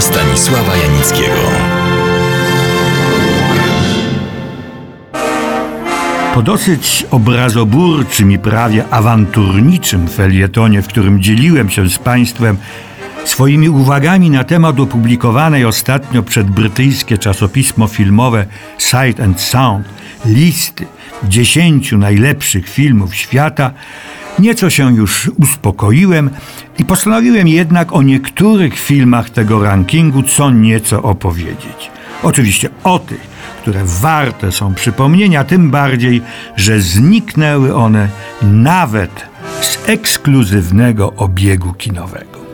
Stanisława Janickiego. Po dosyć obrazoburczym i prawie awanturniczym felietonie, w którym dzieliłem się z Państwem swoimi uwagami na temat opublikowanej ostatnio przed brytyjskie czasopismo filmowe Sight and Sound listy dziesięciu najlepszych filmów świata, nieco się już uspokoiłem i postanowiłem jednak o niektórych filmach tego rankingu co nieco opowiedzieć. Oczywiście o tych, które warte są przypomnienia, tym bardziej, że zniknęły one nawet z ekskluzywnego obiegu kinowego.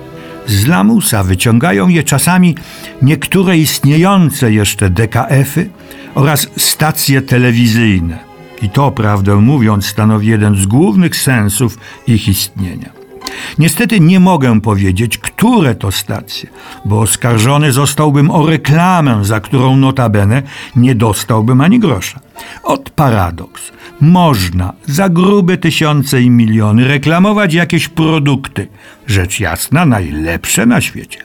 Z lamusa wyciągają je czasami niektóre istniejące jeszcze DKF-y oraz stacje telewizyjne. I to, prawdę mówiąc, stanowi jeden z głównych sensów ich istnienia. Niestety nie mogę powiedzieć, które to stacje, bo oskarżony zostałbym o reklamę, za którą notabene nie dostałbym ani grosza. Od paradoks. Można za grube tysiące i miliony reklamować jakieś produkty, rzecz jasna, najlepsze na świecie.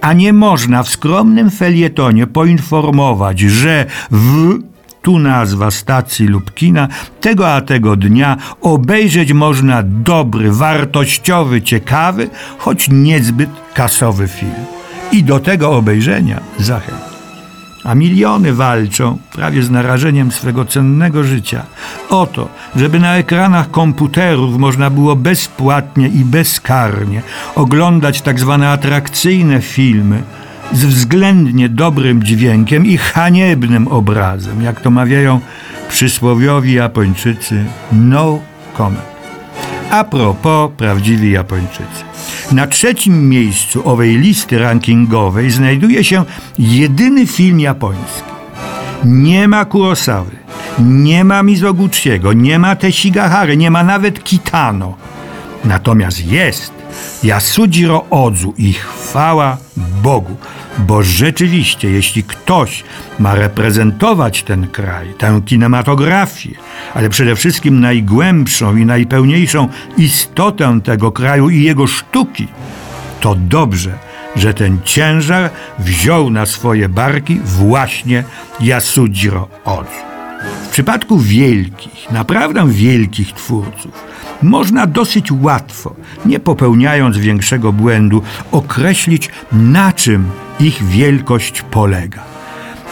A nie można w skromnym felietonie poinformować, że w tu nazwa stacji lub kina, tego a tego dnia obejrzeć można dobry, wartościowy, ciekawy, choć niezbyt kasowy film. I do tego obejrzenia zachęcam. A miliony walczą, prawie z narażeniem swego cennego życia, o to, żeby na ekranach komputerów można było bezpłatnie i bezkarnie oglądać tak zwane atrakcyjne filmy, z względnie dobrym dźwiękiem i haniebnym obrazem, jak to mawiają przysłowiowi Japończycy, no comment. A propos prawdziwi Japończycy. Na trzecim miejscu owej listy rankingowej znajduje się jedyny film japoński. Nie ma Kurosawy, nie ma Mizoguchiego, nie ma Teshigahary, nie ma nawet Kitano. Natomiast jest Yasujiro Odzu i chwała Bogu, bo rzeczywiście, jeśli ktoś ma reprezentować ten kraj, tę kinematografię, ale przede wszystkim najgłębszą i najpełniejszą istotę tego kraju i jego sztuki, to dobrze, że ten ciężar wziął na swoje barki właśnie Yasujiro Odzu. W przypadku wielkich, naprawdę wielkich twórców, można dosyć łatwo, nie popełniając większego błędu, określić, na czym ich wielkość polega.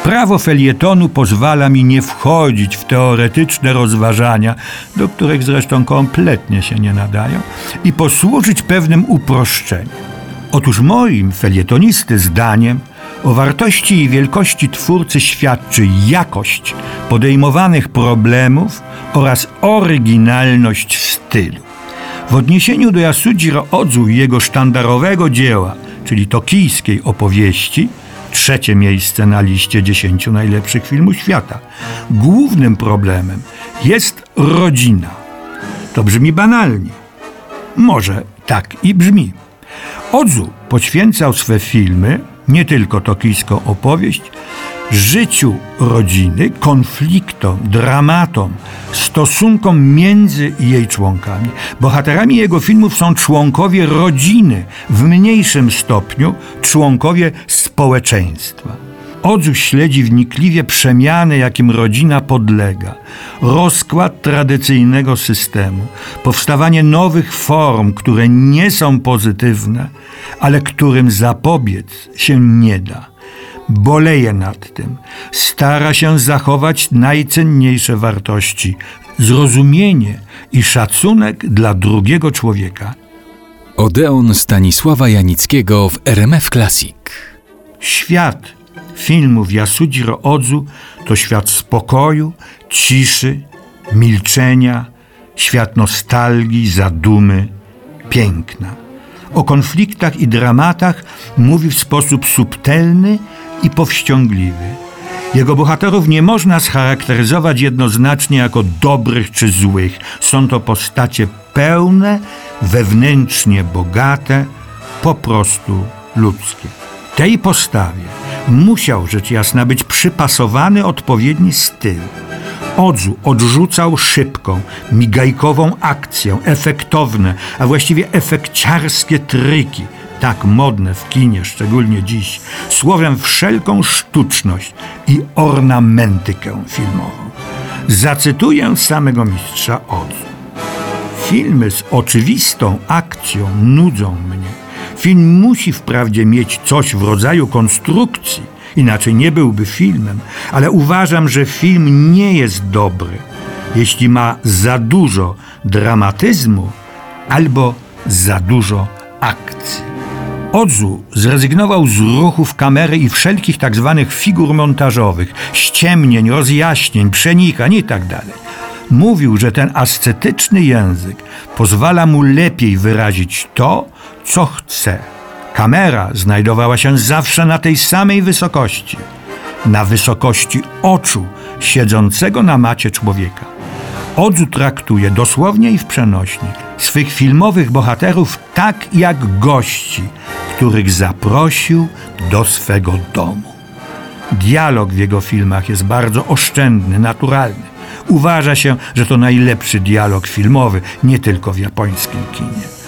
Prawo felietonu pozwala mi nie wchodzić w teoretyczne rozważania, do których zresztą kompletnie się nie nadają, i posłużyć pewnym uproszczeniem. Otóż moim felietonisty zdaniem o wartości i wielkości twórcy świadczy jakość podejmowanych problemów oraz oryginalność stylu. W odniesieniu do Yasujiro Odzu i jego sztandarowego dzieła, czyli tokijskiej opowieści, trzecie miejsce na liście dziesięciu najlepszych filmów świata, głównym problemem jest rodzina. To brzmi banalnie. Może tak i brzmi. Odzu poświęcał swe filmy nie tylko tokijską opowieść, życiu rodziny, konfliktom, dramatom, stosunkom między jej członkami. Bohaterami jego filmów są członkowie rodziny, w mniejszym stopniu członkowie społeczeństwa. Odzu śledzi wnikliwie przemiany, jakim rodzina podlega, rozkład tradycyjnego systemu, powstawanie nowych form, które nie są pozytywne, ale którym zapobiec się nie da. Boleje nad tym, stara się zachować najcenniejsze wartości zrozumienie i szacunek dla drugiego człowieka. Odeon Stanisława Janickiego w RMF Classic. Świat filmów Yasujiro Odzu to świat spokoju, ciszy, milczenia, świat nostalgii, zadumy, piękna. O konfliktach i dramatach mówi w sposób subtelny i powściągliwy. Jego bohaterów nie można scharakteryzować jednoznacznie jako dobrych czy złych. Są to postacie pełne, wewnętrznie bogate, po prostu ludzkie. Tej postawie musiał rzecz jasna być przypasowany odpowiedni styl. Odzu odrzucał szybką, migajkową akcję, efektowne, a właściwie efekciarskie tryki, tak modne w kinie, szczególnie dziś, słowem wszelką sztuczność i ornamentykę filmową. Zacytuję samego mistrza Odzu. Filmy z oczywistą akcją nudzą mnie. Film musi wprawdzie mieć coś w rodzaju konstrukcji, inaczej nie byłby filmem, ale uważam, że film nie jest dobry, jeśli ma za dużo dramatyzmu albo za dużo akcji. Odzu zrezygnował z ruchów kamery i wszelkich tak zwanych figur montażowych, ściemnień, rozjaśnień, przenikań itd. Tak Mówił, że ten ascetyczny język pozwala mu lepiej wyrazić to, co chce. Kamera znajdowała się zawsze na tej samej wysokości, na wysokości oczu siedzącego na macie człowieka. Odzu traktuje dosłownie i w przenośni swych filmowych bohaterów tak jak gości, których zaprosił do swego domu. Dialog w jego filmach jest bardzo oszczędny, naturalny. Uważa się, że to najlepszy dialog filmowy, nie tylko w japońskim kinie.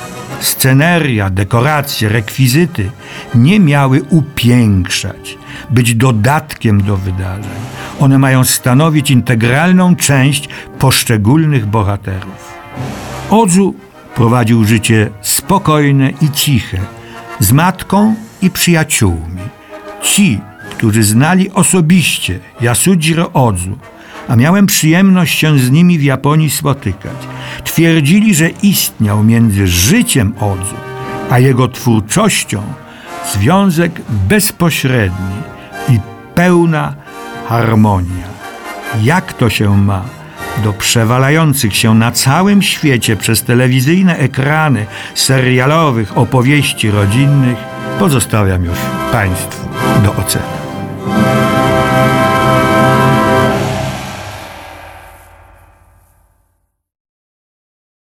Sceneria, dekoracje, rekwizyty nie miały upiększać, być dodatkiem do wydarzeń. One mają stanowić integralną część poszczególnych bohaterów. Odzu prowadził życie spokojne i ciche, z matką i przyjaciółmi. Ci, którzy znali osobiście Yasujiro Odzu, a miałem przyjemność się z nimi w Japonii spotykać, twierdzili, że istniał między życiem Odzu a jego twórczością związek bezpośredni i pełna harmonia. Jak to się ma do przewalających się na całym świecie przez telewizyjne ekrany serialowych opowieści rodzinnych, pozostawiam już Państwu do oceny.